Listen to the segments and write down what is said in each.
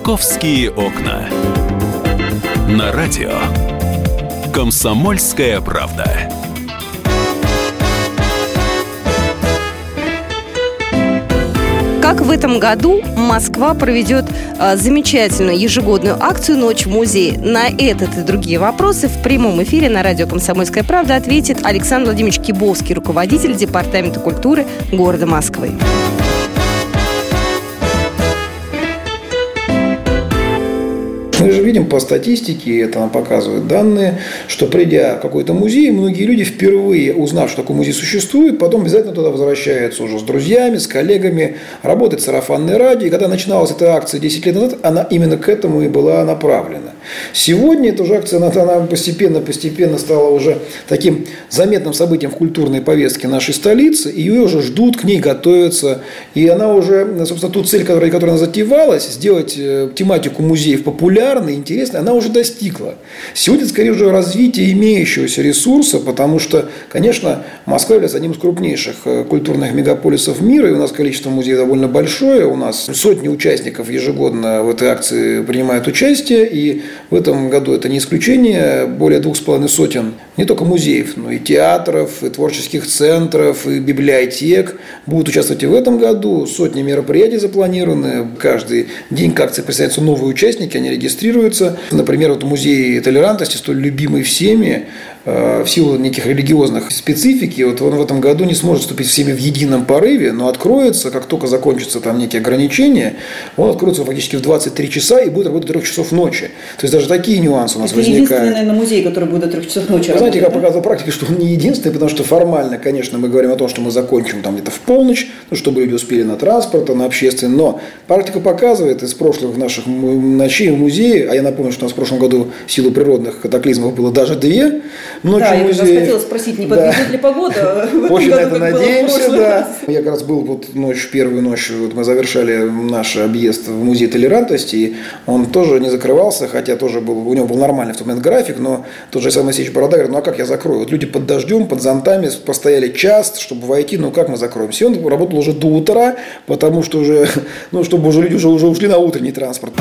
«Московские окна». На радио «Комсомольская правда». Как в этом году Москва проведет э, замечательную ежегодную акцию «Ночь в музее». На этот и другие вопросы в прямом эфире на радио «Комсомольская правда» ответит Александр Владимирович Кибовский, руководитель Департамента культуры города Москвы. Мы же видим по статистике, это нам показывают данные, что придя в какой-то музей, многие люди впервые, узнав, что такой музей существует, потом обязательно туда возвращаются уже с друзьями, с коллегами, работает сарафанное радио. И когда начиналась эта акция 10 лет назад, она именно к этому и была направлена. Сегодня эта уже акция, она постепенно-постепенно стала уже таким заметным событием в культурной повестке нашей столицы. И ее уже ждут, к ней готовятся. И она уже, собственно, ту цель, которая, которая она затевалась, сделать э, тематику музеев популярной, интересной, она уже достигла. Сегодня, скорее, уже развитие имеющегося ресурса, потому что, конечно, Москва является одним из крупнейших э, культурных мегаполисов мира, и у нас количество музеев довольно большое, у нас сотни участников ежегодно в этой акции принимают участие, и в этом году это не исключение, более двух с половиной сотен не только музеев, но и театров, и творческих центров, и библиотек будут участвовать и в этом году, сотни мероприятий запланированы, каждый день к акции присоединяются новые участники, они регистрируются. Например, вот музей толерантности, столь любимый всеми, в силу неких религиозных специфики, вот он в этом году не сможет вступить всеми в едином порыве, но откроется, как только закончатся там некие ограничения, он откроется фактически в 23 часа и будет работать до 3 часов ночи. То есть даже такие нюансы у нас Это возникают. единственный, наверное, музей, который будет до 3 часов ночи Вы знаете, как работать, показывала практика, что он не единственный, потому что формально, конечно, мы говорим о том, что мы закончим там где-то в полночь, ну, чтобы люди успели на транспорт, на общественный, но практика показывает из прошлых наших ночей в музее, а я напомню, что у нас в прошлом году в силу природных катаклизмов было даже две ночи да, в музее я хотела спросить, не подведет да. ли погода? Очень на это надеемся, да. Я как раз был вот ночь, первую ночь, вот мы завершали наш объезд в музей толерантности, и он тоже не закрывался, хотя тоже был, у него был нормальный в тот момент график, но тот же Александр Моисеевич Борода говорит, ну а как я закрою? Вот люди под дождем, под зонтами постояли час, чтобы войти, ну как мы закроемся? И он работал уже до утра, потому что уже, ну чтобы уже люди уже, уже ушли на утренний транспорт.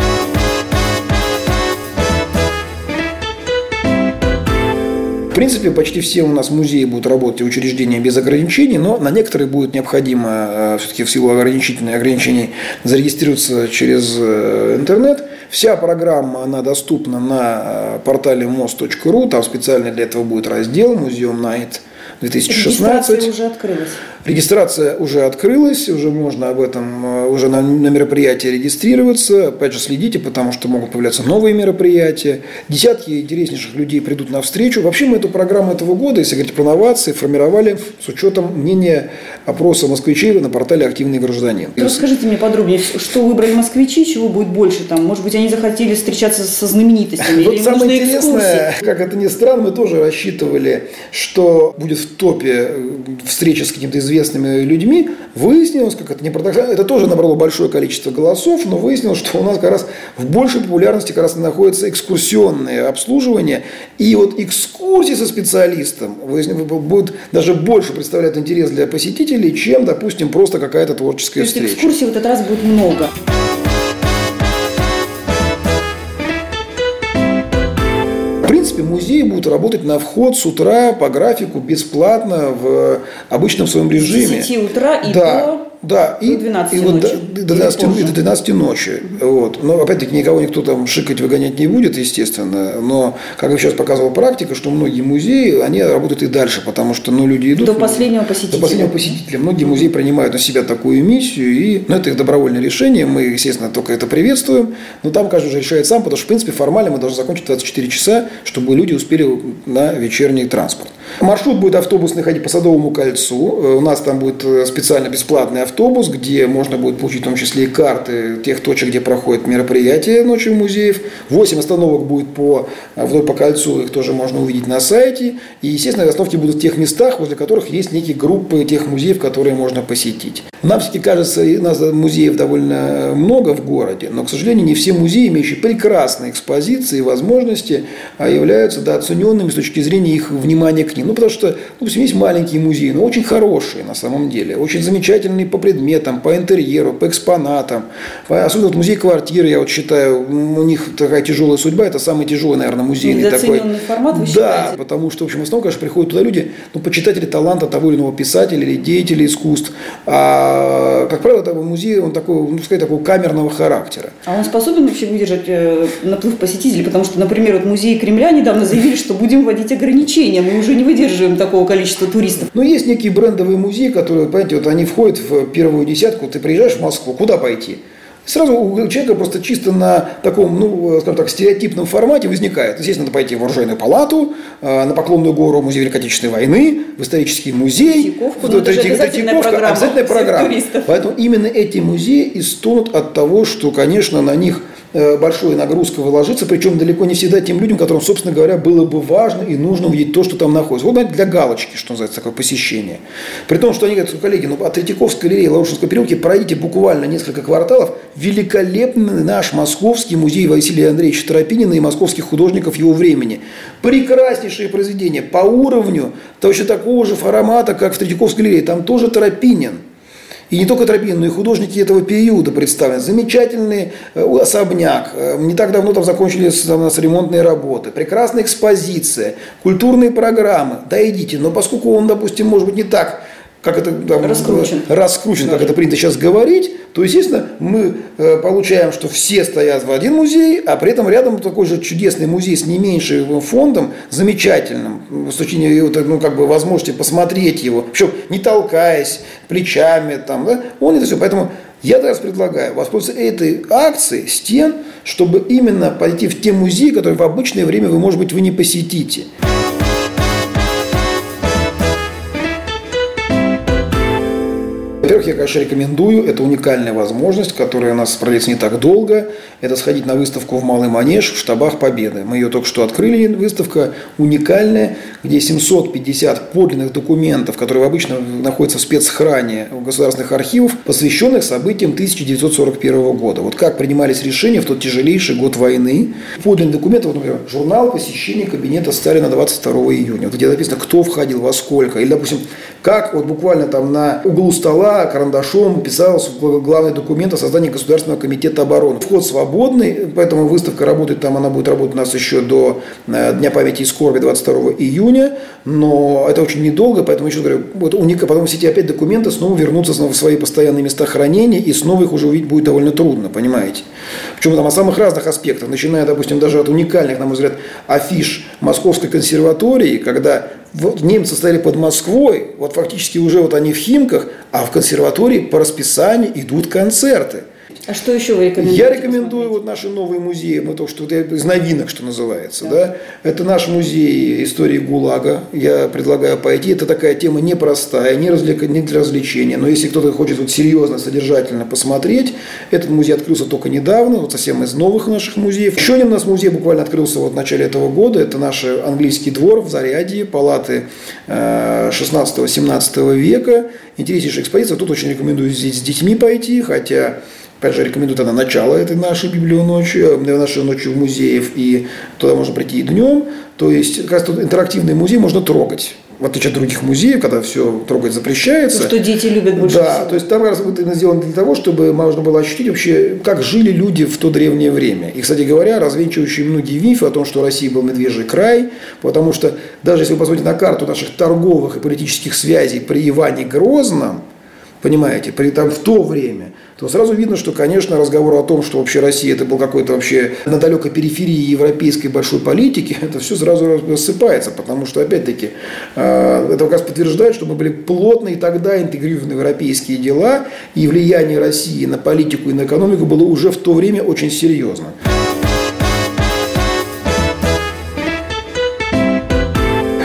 Принципе, почти все у нас музеи будут работать учреждения без ограничений, но на некоторые будет необходимо э, все-таки в силу ограничительных ограничений зарегистрироваться через э, интернет. Вся программа, она доступна на э, портале мост.ру, там специально для этого будет раздел «Музеум Найт 2016». Регистрация уже открылась. Регистрация уже открылась, уже можно об этом, э, уже на, на мероприятии регистрироваться. Опять же, следите, потому что могут появляться новые мероприятия. Десятки интереснейших людей придут на встречу. Вообще мы эту программу этого года, если говорить про новации, формировали с учетом мнения опроса москвичей на портале «Активный гражданин». Расскажите мне подробнее, что выбрали москвичи, чего будет больше там? Может быть, они захотели встречаться со знаменитостями? Вот самое интересное, как это ни странно, мы тоже рассчитывали, что будет в топе э, встреча с каким-то известными людьми, выяснилось, как это не парадоксально, это тоже набрало большое количество голосов, но выяснилось, что у нас как раз в большей популярности как раз находится экскурсионное обслуживание, и вот экскурсии со специалистом будут даже больше представлять интерес для посетителей, чем, допустим, просто какая-то творческая То есть встреча. экскурсий в этот раз будет много. Принципе, музеи будут работать на вход с утра по графику бесплатно в обычном своем режиме. С 10 утра и да. до да, и, до 12 и ночи. Вот до, до, 12, и до 12 ночи. Вот. Но опять-таки никого никто там шикать, выгонять не будет, естественно. Но, как сейчас показывала практика, что многие музеи, они работают и дальше, потому что ну, люди идут. До последнего посетителя. До последнего посетителя. Многие музеи принимают на себя такую миссию, и ну, это их добровольное решение. Мы, естественно, только это приветствуем. Но там каждый уже решает сам, потому что, в принципе, формально мы должны закончить 24 часа, чтобы люди успели на вечерний транспорт. Маршрут будет автобусный ходить по Садовому кольцу. Э, у нас там будет э, специально бесплатный автобус, где можно будет получить в том числе и карты тех точек, где проходят мероприятия ночью музеев. Восемь остановок будет по, э, вдоль по кольцу, их тоже можно увидеть на сайте. И, естественно, остановки будут в тех местах, возле которых есть некие группы тех музеев, которые можно посетить. Нам все-таки кажется, у нас музеев довольно много в городе, но, к сожалению, не все музеи, имеющие прекрасные экспозиции и возможности, а являются да, оцененными с точки зрения их внимания к книг? Ну, потому что, допустим, есть маленькие музеи, но очень хорошие на самом деле, очень замечательные по предметам, по интерьеру, по экспонатам. Особенно вот музей квартиры, я вот считаю, у них такая тяжелая судьба, это самый тяжелый, наверное, музейный такой. формат, вы Да, считаете? потому что, в общем, в основном, конечно, приходят туда люди, ну, почитатели таланта того или иного писателя или деятеля искусств. А, как правило, это музей, он такой, ну, сказать, такого камерного характера. А он способен вообще выдержать э, наплыв посетителей? Потому что, например, вот музей Кремля недавно заявили, что будем вводить ограничения. Мы уже не выдерживаем такого количества туристов. Но есть некие брендовые музеи, которые, понимаете, вот они входят в первую десятку. Ты приезжаешь в Москву, куда пойти? Сразу у человека просто чисто на таком, ну, скажем так, стереотипном формате возникает. Естественно, надо пойти в оружейную палату, э, на Поклонную гору, музей Великой Отечественной войны, в исторический музей. Третьяковку. Ну, это же обязательная Третьяковка, программа обязательная программа. Поэтому именно эти музеи и стонут от того, что, конечно, на них э, большая нагрузка выложится, причем далеко не всегда тем людям, которым, собственно говоря, было бы важно и нужно увидеть то, что там находится. Вот знаете, для галочки, что называется, такое посещение. При том, что они говорят, коллеги, ну от Третьяковской галереи Лаушинской переулки пройдите буквально несколько кварталов, великолепный наш московский музей Василия Андреевича Тропинина и московских художников его времени. Прекраснейшие произведения по уровню точно такого же формата, как в Третьяковской галерее. Там тоже Тропинин. И не только Тропин, но и художники этого периода представлены. Замечательный э, особняк. Э, Не так давно там закончились там, у нас ремонтные работы. Прекрасная экспозиция. Культурные программы. Да идите. Но поскольку он, допустим, может быть не так как это там, Раскручен. э, раскручен, как это принято сейчас говорить, то, естественно, мы э, получаем, что все стоят в один музей, а при этом рядом такой же чудесный музей с не меньшим фондом, замечательным, с точки зрения вот, ну, как бы, возможности посмотреть его, причем не толкаясь плечами, там, да, он это все. Поэтому я как раз предлагаю воспользоваться этой акцией с тем, чтобы именно пойти в те музеи, которые в обычное время вы, может быть, вы не посетите. Во-первых, я, конечно, рекомендую, это уникальная возможность, которая у нас продлится не так долго, это сходить на выставку в Малый Манеж в штабах Победы. Мы ее только что открыли, выставка уникальная, где 750 подлинных документов, которые обычно находятся в спецхране государственных архивов, посвященных событиям 1941 года. Вот как принимались решения в тот тяжелейший год войны. Подлинные документы, вот, например, журнал посещения кабинета Сталина 22 июня, вот где написано, кто входил во сколько, или, допустим, как вот буквально там на углу стола карандашом писался главный документ о создании Государственного комитета обороны. Вход свободный, поэтому выставка работает там, она будет работать у нас еще до э, Дня памяти и скорби 22 июня, но это очень недолго, поэтому еще говорю, вот уника, потом все эти опять документы снова вернутся снова в свои постоянные места хранения, и снова их уже увидеть будет довольно трудно, понимаете? Причем там о самых разных аспектах, начиная, допустим, даже от уникальных, на мой взгляд, афиш Московской консерватории, когда вот немцы стояли под Москвой, вот фактически уже вот они в Химках, а в консерватории по расписанию идут концерты. А что еще вы рекомендуете? Я рекомендую вот наши новые музеи, мы то, что вот из новинок, что называется, да. Это наш музей истории ГУЛАГа. Я предлагаю пойти. Это такая тема непростая, не, развлека... не для развлечения. Но если кто-то хочет вот серьезно, содержательно посмотреть, этот музей открылся только недавно, вот совсем из новых наших музеев. Еще один у нас музей буквально открылся вот в начале этого года. Это наш английский двор в Зарядье, палаты э, 16-17 века. Интереснейшая экспозиция. Тут очень рекомендую с детьми пойти, хотя Опять же, рекомендую тогда начало этой нашей библионочи, э, нашей ночи в музеев, и туда можно прийти и днем. То есть, как раз тут интерактивный музей можно трогать. В отличие от других музеев, когда все трогать запрещается. То, что дети любят больше Да, всего. то есть там как раз именно сделано для того, чтобы можно было ощутить вообще, как жили люди в то древнее время. И, кстати говоря, развенчивающие многие мифы о том, что Россия был медвежий край, потому что даже если вы посмотрите на карту наших торговых и политических связей при Иване Грозном, понимаете, при, там, в то время, то сразу видно, что, конечно, разговор о том, что вообще Россия это был какой-то вообще на далекой периферии европейской большой политики, это все сразу рассыпается, потому что, опять-таки, э, это как раз подтверждает, что мы были плотно и тогда интегрированы в европейские дела, и влияние России на политику и на экономику было уже в то время очень серьезно.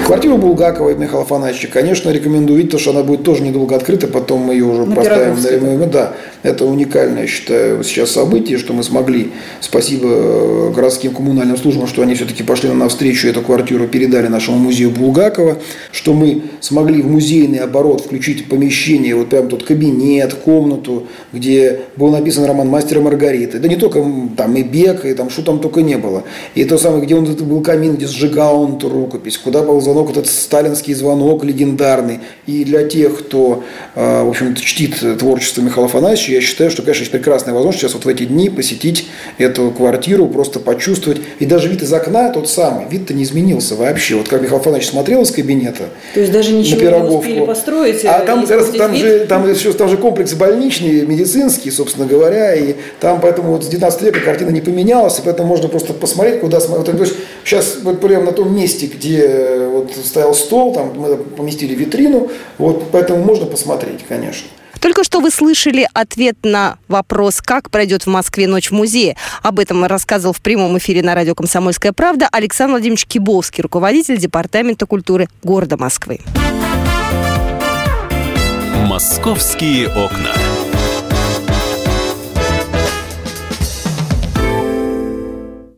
Квартиру Булгакова и Михаила Афанасьевича, конечно, рекомендую видеть, потому что она будет тоже недолго открыта, потом мы ее уже На поставим. Пироговской. Да. Это уникальное, я считаю, сейчас событие, что мы смогли, спасибо э, городским коммунальным службам, что они все-таки пошли нам навстречу, эту квартиру передали нашему музею Булгакова, что мы смогли в музейный оборот включить помещение, вот прям тот кабинет, комнату, где был написан роман «Мастера Маргариты». Да не только там и Бек, и там что там только не было. И то самое, где он был камин, где сжигал он эту рукопись, куда был звонок, этот сталинский звонок легендарный. И для тех, кто, э, в общем-то, чтит творчество Михаила Афанасьевича, я считаю, что, конечно, есть прекрасная возможность сейчас вот в эти дни посетить эту квартиру, просто почувствовать. И даже вид из окна тот самый, вид-то не изменился вообще. Вот как Михаил Афанасьевич смотрел из кабинета То есть даже ничего на не успели построить? А там, там, там, же, там, там же комплекс больничный, медицинский, собственно говоря, и там поэтому вот с 19 века картина не поменялась, и поэтому можно просто посмотреть, куда смотреть. То есть сейчас вот прямо на том месте, где вот стоял стол, там мы поместили витрину, вот поэтому можно посмотреть, конечно. Только что вы слышали ответ на вопрос, как пройдет в Москве ночь в музее. Об этом рассказывал в прямом эфире на радио «Комсомольская правда» Александр Владимирович Кибовский, руководитель Департамента культуры города Москвы. «Московские окна».